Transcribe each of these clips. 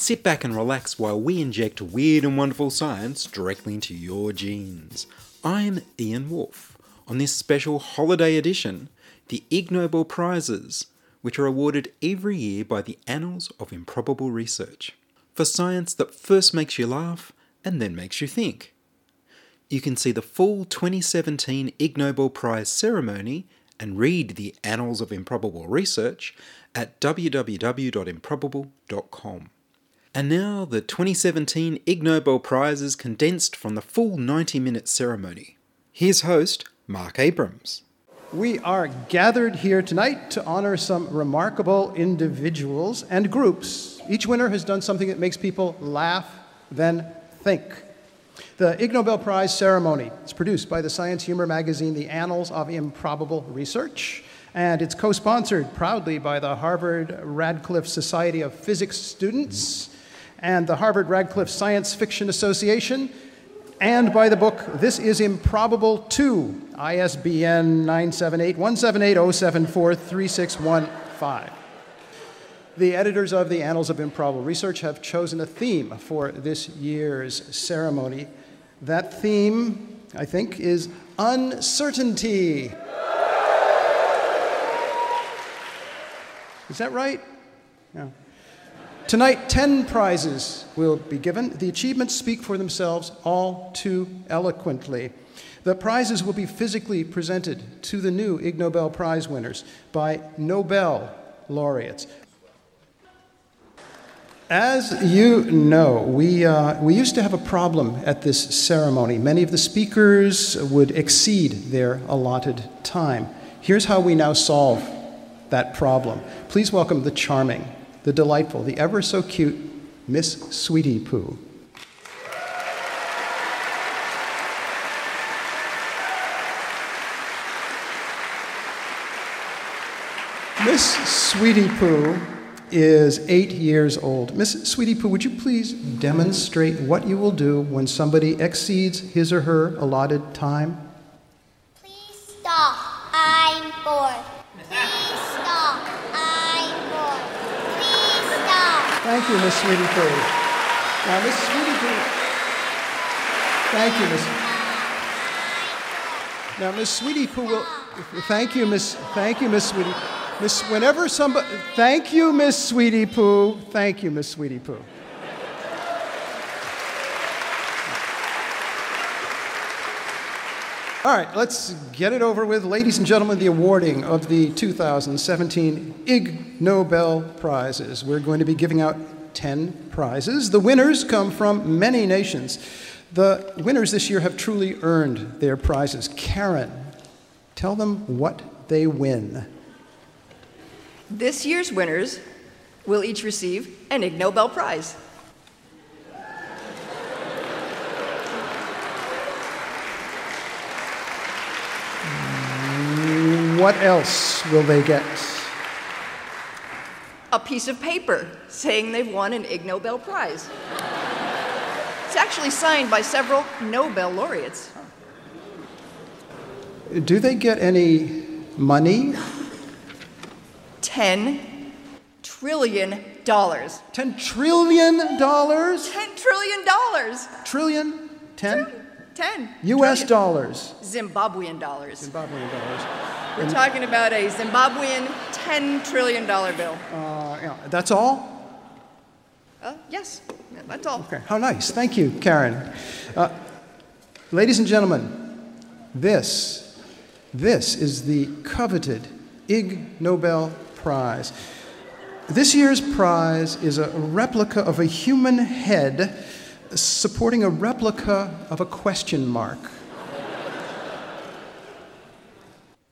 Sit back and relax while we inject weird and wonderful science directly into your genes. I'm Ian Woolf. On this special holiday edition, the Ig Nobel Prizes, which are awarded every year by the Annals of Improbable Research, for science that first makes you laugh and then makes you think. You can see the full 2017 Ig Nobel Prize ceremony and read the Annals of Improbable Research at www.improbable.com. And now the 2017 Ig Nobel Prizes condensed from the full 90 minute ceremony. Here's host Marc Abrahams. We are gathered here tonight to honor some remarkable individuals and groups. Each winner has done something that makes people laugh, then think. The Ig Nobel Prize ceremony is produced by the science humor magazine The Annals of Improbable Research, and it's co sponsored proudly by the Harvard Radcliffe Society of Physics Students and the Harvard Radcliffe Science Fiction Association, and by the book This is Improbable Too, ISBN 978 178 074 3615. The editors of the Annals of Improbable Research have chosen a theme for this year's ceremony. That theme, I think, is uncertainty. Is that right? No. Tonight, 10 prizes will be given. The achievements speak for themselves all too eloquently. The prizes will be physically presented to the new Ig Nobel Prize winners by Nobel laureates. As you know, we, uh, we used to have a problem at this ceremony. Many of the speakers would exceed their allotted time. Here's how we now solve that problem. Please welcome the charming, the delightful, the ever so cute Miss Sweetie Poo. Miss Sweetie Poo is eight years old. Miss Sweetie Poo, would you please demonstrate what you will do when somebody exceeds his or her allotted time? Thank you, Miss Sweetie Poo. Now, Miss Sweetie Poo. Thank you, Miss. Now, Miss Sweetie Poo will. Thank you, Miss. Thank you, Miss Sweetie. Miss, whenever somebody. Thank you, Miss Sweetie Poo. Thank you, Miss Sweetie Poo. All right, let's get it over with. Ladies and gentlemen, the awarding of the 2017 Ig Nobel Prizes. We're going to be giving out 10 prizes. The winners come from many nations. The winners this year have truly earned their prizes. Karen, tell them what they win. This year's winners will each receive an Ig Nobel Prize. What else will they get? A piece of paper saying they've won an Ig Nobel Prize. It's actually signed by several Nobel laureates. Do they get any money? $10 trillion. $10 trillion? 10 trillion. dollars. Trillion? 10? 10. US dollars. Zimbabwean dollars. Zimbabwean dollars. We're talking about a Zimbabwean $10 trillion bill. Uh, yeah, that's all? Uh, yes, that's all. Okay. How nice. Thank you, Karen. Uh, ladies and gentlemen, this, this is the coveted Ig Nobel Prize. This year's prize is a replica of a human head supporting a replica of a question mark.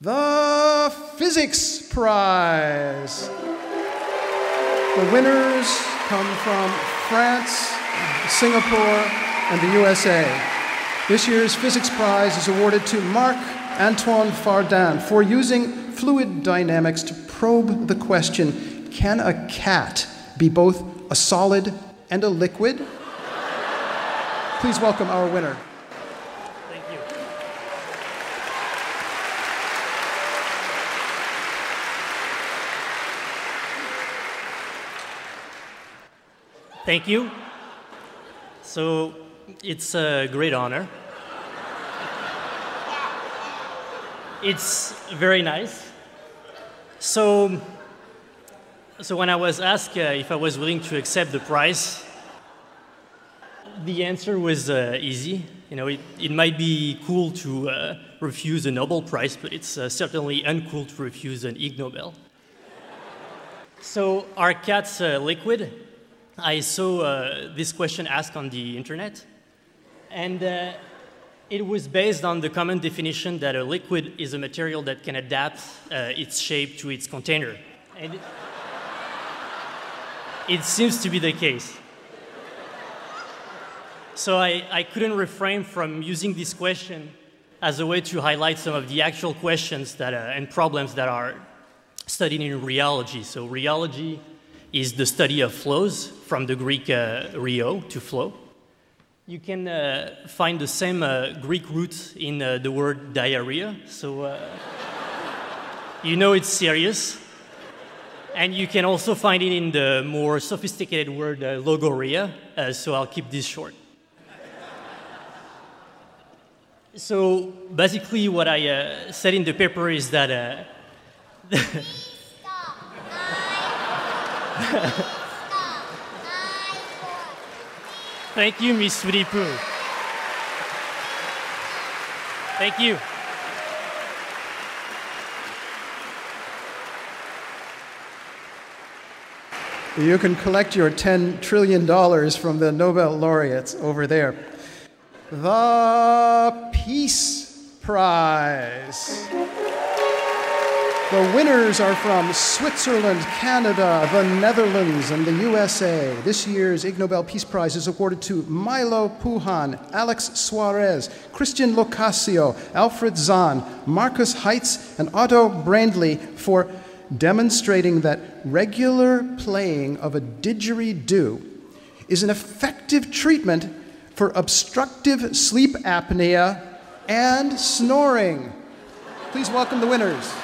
The Physics Prize. The winners come from France Singapore, and the USA. This year's physics prize is awarded to Marc Antoine Fardin for using fluid dynamics to probe the question can a cat be both a solid and a liquid? Please welcome our winner. Thank you. Thank you. So it's a great honor. It's very nice. So, so when I was asked uh, if I was willing to accept the prize, the answer was uh, easy. You know, it, it might be cool to uh, refuse a Nobel Prize, but it's uh, certainly uncool to refuse an Ig Nobel. So, are cats uh, liquid? I saw uh, this question asked on the internet, and uh, it was based on the common definition that a liquid is a material that can adapt its shape to its container. And it seems to be the case. So I, I couldn't refrain from using this question as a way to highlight some of the actual questions that, uh, and problems that are studied in rheology. So rheology is the study of flows from the Greek uh, rheo, to flow. You can uh, find the same uh, Greek root in uh, the word diarrhea, so uh, you know it's serious. And you can also find it in the more sophisticated word uh, logorrhea, uh, so I'll keep this short. So basically, what I uh, said in the paper is that. Uh, Thank you, Miss Sweetie Poo. Thank you. You can collect your $10 trillion from the Nobel laureates over there. The Peace Prize. The winners are from Switzerland, Canada, the Netherlands, and the USA. This year's Ig Nobel Peace Prize is awarded to Milo Puhan, Alex Suarez, Christian Lo Cascio, Alfred Zahn, Markus Heitz, and Otto Braendli for demonstrating that regular playing of a didgeridoo is an effective treatment for obstructive sleep apnea and snoring. Please welcome the winners.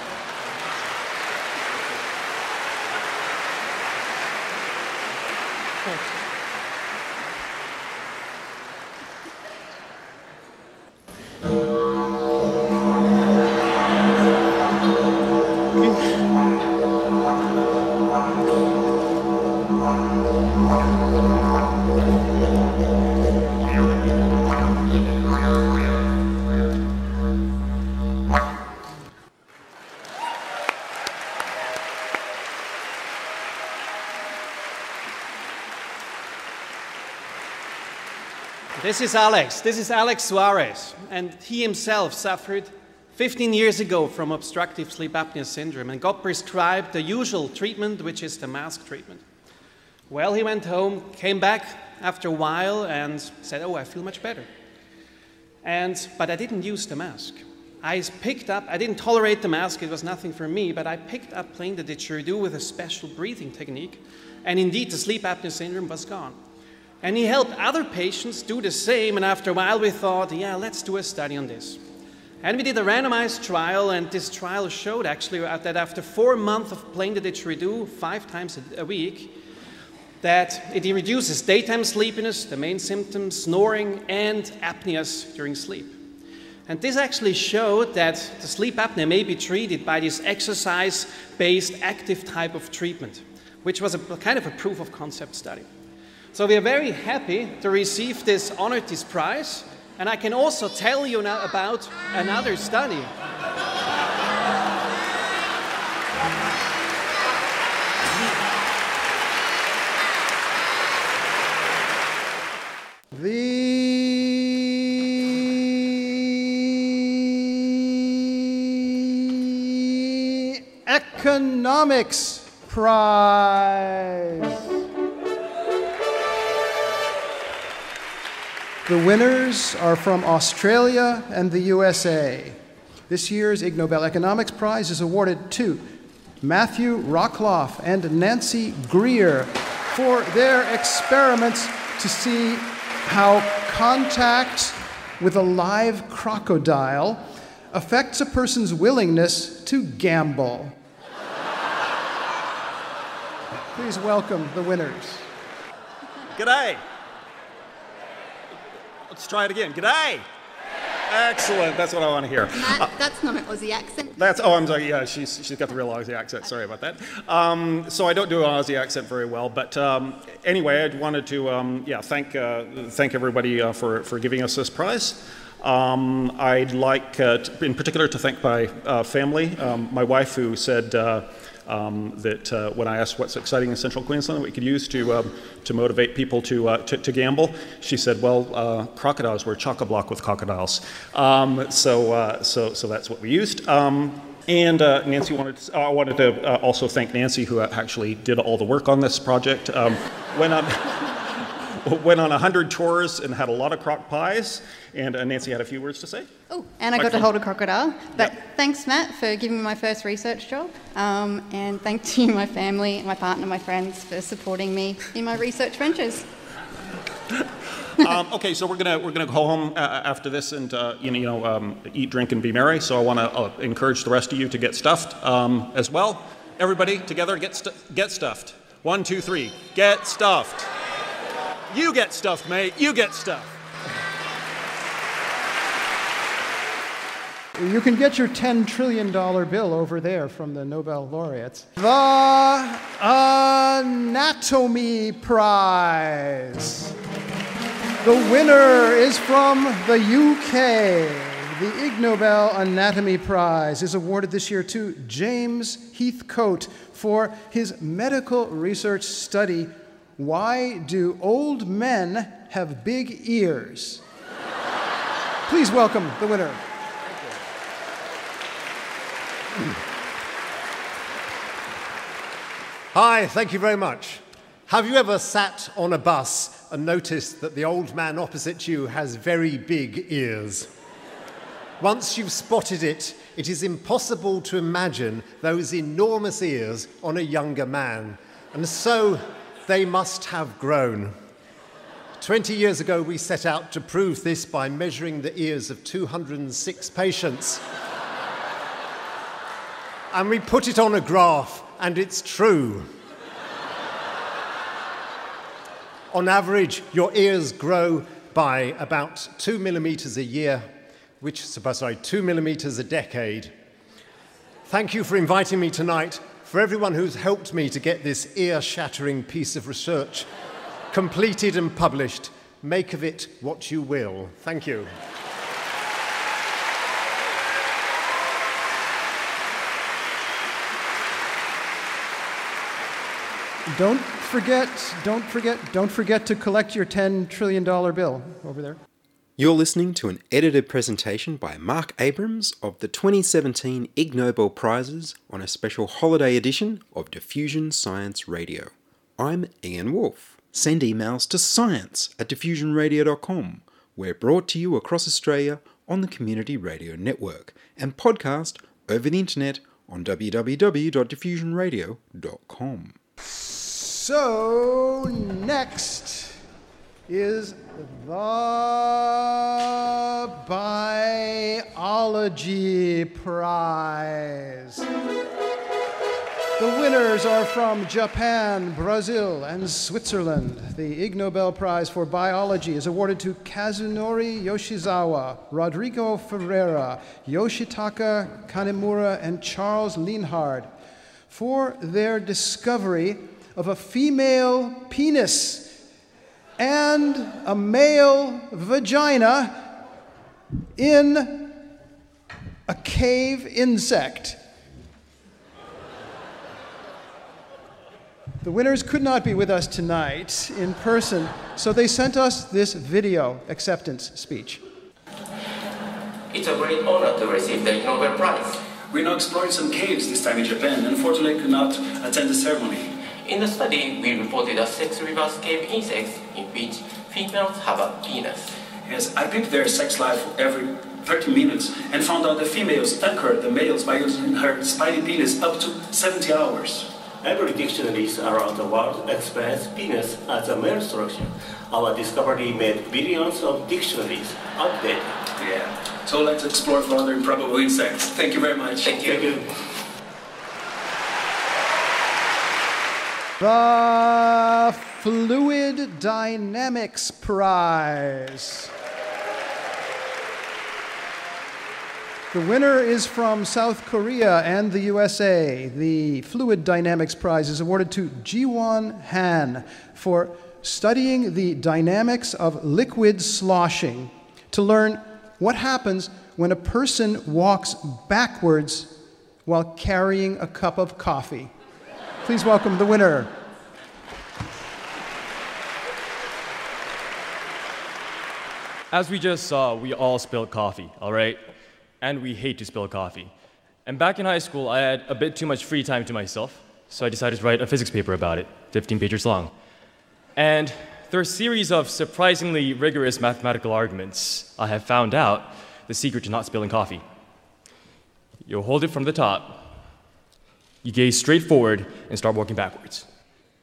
This is Alex. This is Alex Suarez. And he himself suffered 15 years ago from obstructive sleep apnea syndrome and got prescribed the usual treatment, which is the mask treatment. Well, he went home, came back after a while, and said, Oh, I feel much better. And, but I didn't use the mask. I picked up, I didn't tolerate the mask, it was nothing for me, but I picked up playing the didgeridoo with a special breathing technique, and indeed the sleep apnea syndrome was gone. And he helped other patients do the same, and after a while we thought, yeah, let's do a study on this. And we did a randomized trial, and this trial showed actually that after four months of playing the didgeridoo five times a week, that it reduces daytime sleepiness, the main symptoms, snoring, and apneas during sleep. And this actually showed that the sleep apnea may be treated by this exercise based active type of treatment, which was a kind of a proof of concept study. So we are very happy to receive this honor, this prize. And I can also tell you now about another study. The Economics Prize. The winners are from Australia and the USA. This year's Ig Nobel Economics Prize is awarded to Matthew Rockloff and Nancy Greer for their experiments to see how contact with a live crocodile affects a person's willingness to gamble. Please welcome the winners. G'day. Let's try it again. G'day. Excellent. That's what I want to hear. Matt, that's not an Aussie accent. That's oh, I'm sorry. Yeah, she's she's got the real Aussie accent. Sorry about that. Um, so I don't do an Aussie accent very well, but um, anyway, I wanted to um, yeah thank uh, thank everybody uh, for for giving us this prize. Um, I'd like, uh, to, in particular, to thank my uh, family, um, my wife, who said. Uh, um, that uh, when I asked what's exciting in central Queensland that we could use to, um, to motivate people to, uh, to, to, gamble, she said, well, uh, crocodiles were chock-a-block with crocodiles. Um, so, uh, so, so that's what we used. Um, and uh, Nancy wanted to, I wanted to uh, also thank Nancy, who actually did all the work on this project. Um, went on, went on 100 tours and had a lot of crock pies. And uh, Nancy had a few words to say. Oh, and I got to hold a crocodile. But yep. thanks, Matt, for giving me my first research job. Um, and thank you, my family, my partner, my friends, for supporting me in my research ventures. um, okay, so we're gonna we're gonna go home uh, after this and uh, you know, you know um, eat, drink, and be merry. So I want to uh, encourage the rest of you to get stuffed um, as well. Everybody together, get stu- get stuffed. One, two, three. Get stuffed. You get stuffed, mate. You get stuffed. You can get your $10 trillion bill over there from the Nobel laureates. The Anatomy Prize. The winner is from the UK. The Ig Nobel Anatomy Prize is awarded this year to James Heathcote for his medical research study Why Do Old Men Have Big Ears? Please welcome the winner. Hi, thank you very much. Have you ever sat on a bus and noticed that the old man opposite you has very big ears? Once you've spotted it, it is impossible to imagine those enormous ears on a younger man. And so they must have grown. 20 years ago, we set out to prove this by measuring the ears of 206 patients and we put it on a graph, and it's true. on average, your ears grow by about two millimeters a year, which, sorry, two millimeters a decade. Thank you for inviting me tonight, for everyone who's helped me to get this ear shattering piece of research completed and published. Make of it what you will. Thank you. Don't forget, don't forget, don't forget to collect your $10 trillion bill over there. You're listening to an edited presentation by Marc Abrahams of the 2017 Ig Nobel Prizes on a special holiday edition of Diffusion Science Radio. I'm Ian Woolf. Send emails to science at diffusionradio.com. We're brought to you across Australia on the Community Radio Network and podcast over the internet on www.diffusionradio.com. So, next is the Biology Prize. The winners are from Japan, Brazil, and Switzerland. The Ig Nobel Prize for Biology is awarded to Kazunori Yoshizawa, Rodrigo Ferreira, Yoshitaka Kamimura, and Charles Lienhard for their discovery of a female penis and a male vagina in a cave insect. The winners could not be with us tonight in person, so they sent us this video acceptance speech. It's a great honor to receive the Nobel Prize. We're now exploring some caves this time in Japan. Unfortunately, I could not attend the ceremony. In the study, we reported a sex reverse cave insects in which females have a penis. Yes, I picked their sex life every 30 minutes and found out the females anchor the males by using her spiny penis up to 70 hours. Every dictionaries around the world express penis as a male structure. Our discovery made billions of dictionaries outdated. Yeah. So let's explore for other improbable insects. Thank you very much. Thank you. The Fluid Dynamics Prize. The winner is from South Korea and the USA. The Fluid Dynamics Prize is awarded to Jiwon Han for studying the dynamics of liquid sloshing to learn what happens when a person walks backwards while carrying a cup of coffee. Please welcome the winner. As we just saw, we all spilled coffee, all right? And we hate to spill coffee. And back in high school, I had a bit too much free time to myself, so I decided to write a physics paper about it, 15 pages long. And through a series of surprisingly rigorous mathematical arguments, I have found out the secret to not spilling coffee. You hold it from the top, you gaze straight forward, and start walking backwards.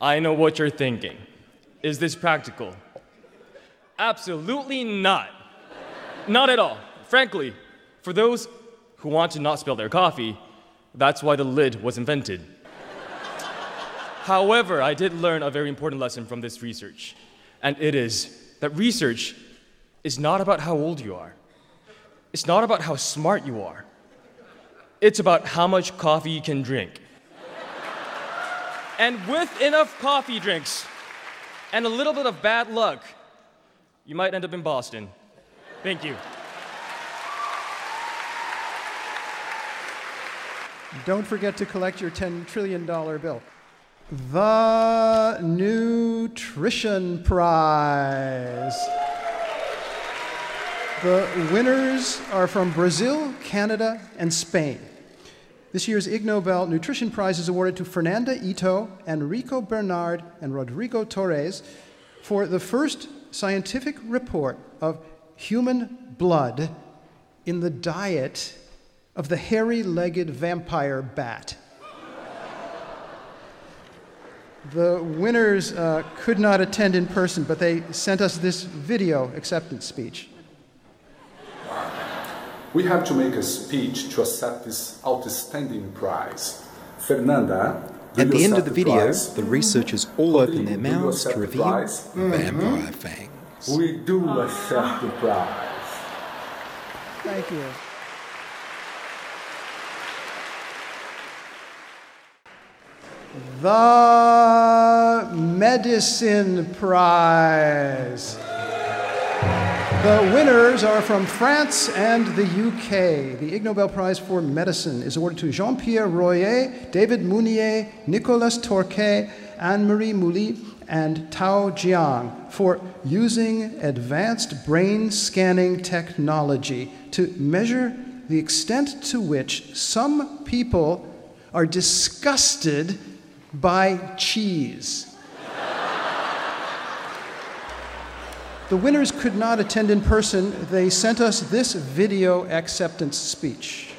I know what you're thinking. Is this practical? Absolutely not. Not at all. Frankly, for those who want to not spill their coffee, that's why the lid was invented. However, I did learn a very important lesson from this research, and it is that research is not about how old you are. It's not about how smart you are. It's about how much coffee you can drink. And with enough coffee drinks and a little bit of bad luck, you might end up in Boston. Thank you. Don't forget to collect your $10 trillion bill. The Nutrition Prize. The winners are from Brazil, Canada, and Spain. This year's Ig Nobel Nutrition Prize is awarded to Fernanda Ito, Enrico Bernard, and Rodrigo Torres for the first scientific report of human blood in the diet of the hairy legged vampire bat. The winners uh, could not attend in person, but they sent us this video acceptance speech. We have to make a speech to accept this outstanding prize. Fernanda, At the end of the video, prize? the researchers all open their mouths to accept the reveal prize? vampire mm-hmm. fangs. We do accept the prize. Thank you. The Medicine Prize. The winners are from France and the UK. The Ig Nobel Prize for Medicine is awarded to Jean Pierre Royet, David Meunier, Nicolas Torquet, Anne Marie Mouly, and Tao Jiang for using advanced brain scanning technology to measure the extent to which some people are disgusted by cheese. The winners could not attend in person. They sent us this video acceptance speech.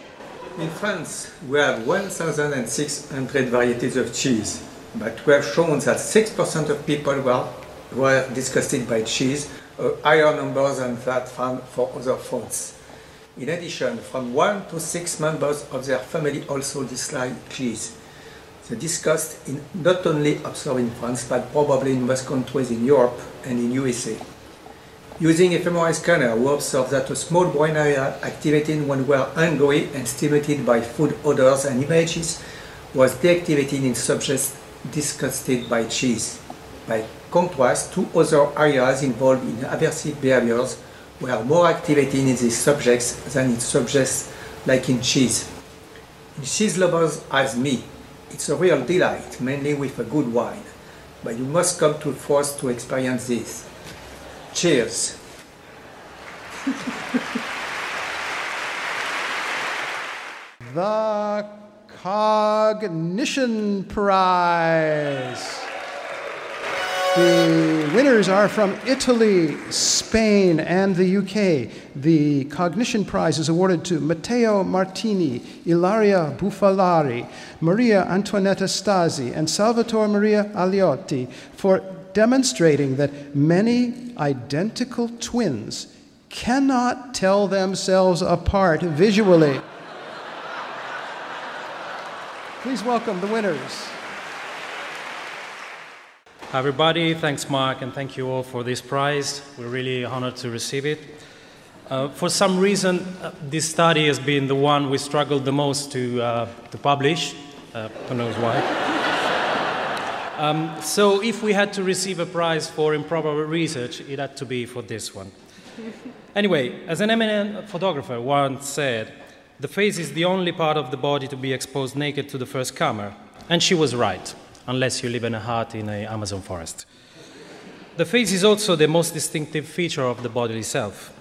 In France, we have 1,600 varieties of cheese, but we have shown that 6% of people were, were disgusted by cheese, a higher number than that found for other foods. In addition, from 1 to 6 members of their family also dislike cheese. The disgust is not only observed in France, but probably in most countries in Europe and in USA. Using fMRI scanner, we observed that a small brain area activated when we are hungry and stimulated by food odors and images was deactivated in subjects disgusted by cheese. By contrast, two other areas involved in aversive behaviors were more activated in these subjects than in subjects like in cheese. In cheese lovers as me, it's a real delight, mainly with a good wine. But you must come to force to experience this. Cheers. The Cognition Prize. The winners are from Italy, Spain, and the UK. The Cognition Prize is awarded to Matteo Martini, Ilaria Bufalari, Maria Antonietta Stazi, and Salvatore Maria Aglioti for demonstrating that many identical twins cannot tell themselves apart visually. Please welcome the winners. Hi, everybody. Thanks, Marc, and thank you all for this prize. We're really honored to receive it. Uh, for some reason, uh, this study has been the one we struggled the most to, uh, to publish. Uh, who knows why? Um, so, if we had to receive a prize for improper research, it had to be for this one. Anyway, as an eminent photographer once said, the face is the only part of the body to be exposed naked to the first comer. And she was right unless you live in a hut in an Amazon forest. The face is also the most distinctive feature of the body itself.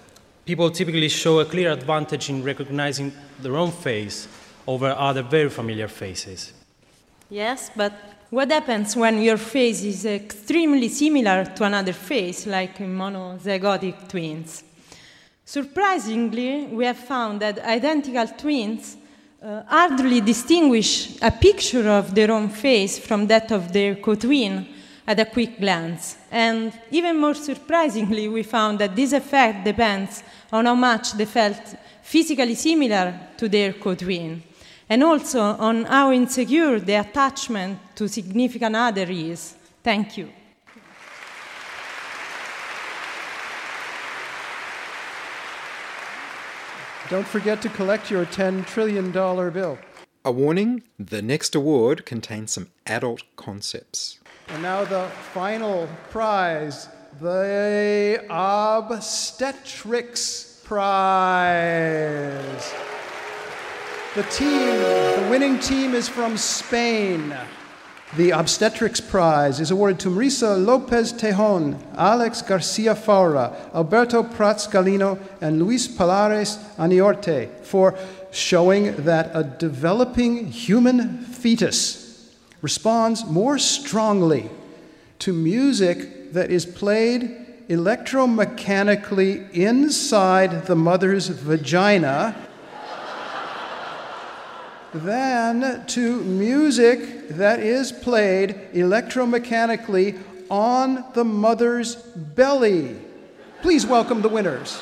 People typically show a clear advantage in recognizing their own face over other very familiar faces. Yes, but what happens when your face is extremely similar to another face, like in monozygotic twins? Surprisingly, we have found that identical twins uh, hardly distinguish a picture of their own face from that of their co-twin at a quick glance. And even more surprisingly, we found that this effect depends on how much they felt physically similar to their co-twin, and also on how insecure the attachment to significant other is. Thank you. Don't forget to collect your $10 trillion bill. A warning the next award contains some adult concepts. And now the final prize the Obstetrics Prize. The team, the winning team is from Spain. The Obstetrics Prize is awarded to Marisa Lopez Teijon, Alex Garcia Faura, Alberto Prats Galino, and Luis Pallares Aniorte for showing that a developing human fetus responds more strongly to music that is played electromechanically inside the mother's vagina than to music that is played electromechanically on the mother's belly. Please welcome the winners.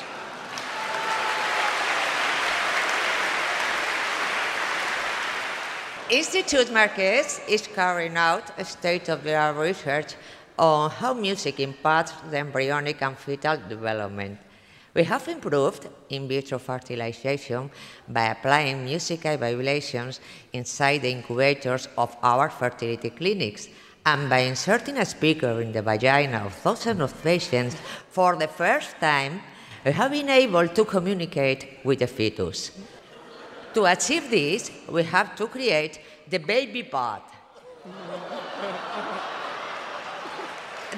Institute Marqués is carrying out a state-of-the-art research on how music impacts the embryonic and fetal development. We have improved in vitro fertilization by applying musical vibrations inside the incubators of our fertility clinics and by inserting a speaker in the vagina of thousands of patients for the first time, we have been able to communicate with the fetus. To achieve this, we have to create the baby pod.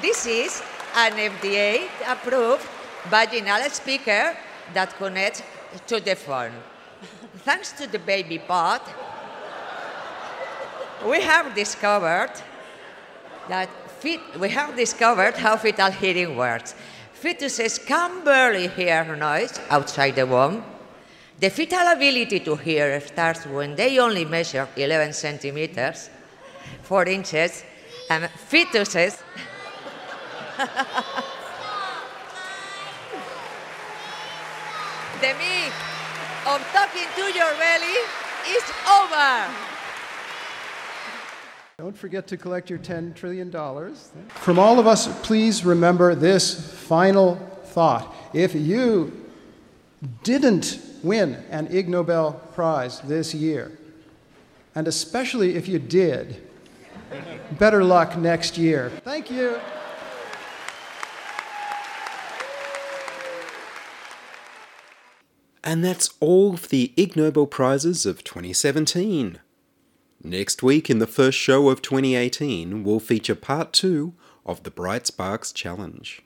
this is an FDA approved vaginal speaker that connects to the phone. Thanks to the baby pod, we have discovered that fit, we have discovered how fetal hearing works. Fetuses can barely hear noise outside the womb. The fetal ability to hear starts when they only measure 11 centimeters, 4 inches, and fetuses the myth of talking to your belly is over. Don't forget to collect your $10 trillion. From all of us, please remember this final thought. If you didn't win an Ig Nobel Prize this year, and especially if you did, better luck next year. Thank you. And that's all for the Ig Nobel Prizes of 2017. Next week, in the first show of 2018, we'll feature part two of the Bright Sparks Challenge.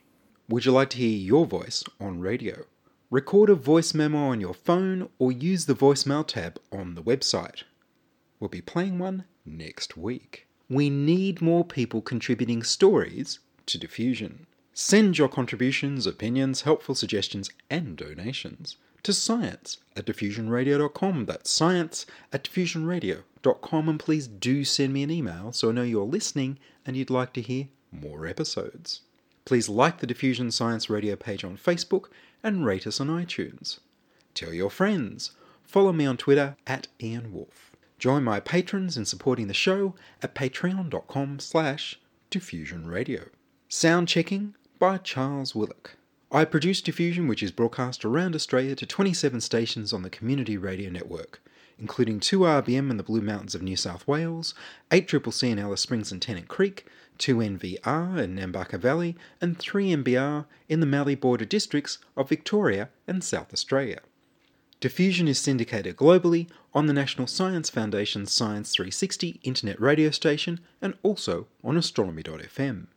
Would you like to hear your voice on radio? Record a voice memo on your phone or use the voicemail tab on the website. We'll be playing one next week. We need more people contributing stories to diffusion. Send your contributions, opinions, helpful suggestions, and donations to science at diffusionradio.com. That's science at diffusionradio.com. And please do send me an email so I know you're listening and you'd like to hear more episodes. Please like the Diffusion Science Radio page on Facebook and rate us on iTunes. Tell your friends. Follow me on Twitter at Ian Woolf. Join my patrons in supporting the show at patreon.com slash diffusionradio. Sound checking by Charles Willock. I produce Diffusion, which is broadcast around Australia to 27 stations on the Community Radio Network, including 2RBM in the Blue Mountains of New South Wales, 8CCC in Alice Springs and Tennant Creek, 2NVR in Nambucca Valley, and 3MBR in the Mallee border districts of Victoria and South Australia. Diffusion is syndicated globally on the National Science Foundation's Science 360 internet radio station and also on astronomy.fm.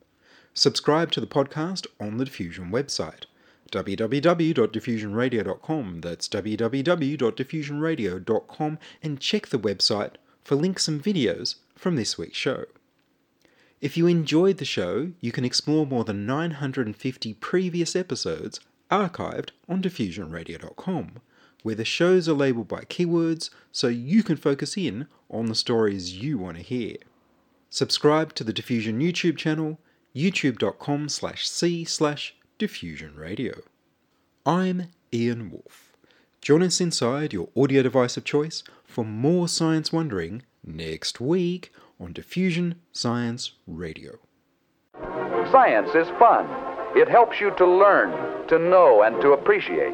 Subscribe to the podcast on the Diffusion website www.diffusionradio.com. That's www.diffusionradio.com and check the website for links and videos from this week's show. If you enjoyed the show, you can explore more than 950 previous episodes archived on diffusionradio.com, where the shows are labeled by keywords so you can focus in on the stories you want to hear. Subscribe to the Diffusion YouTube channel, youtube.com slash c slash diffusionradio. I'm Ian Woolf. Join us inside your audio device of choice for more science wondering next week on Diffusion Science Radio. Science is fun. It helps you to learn, to know, and to appreciate.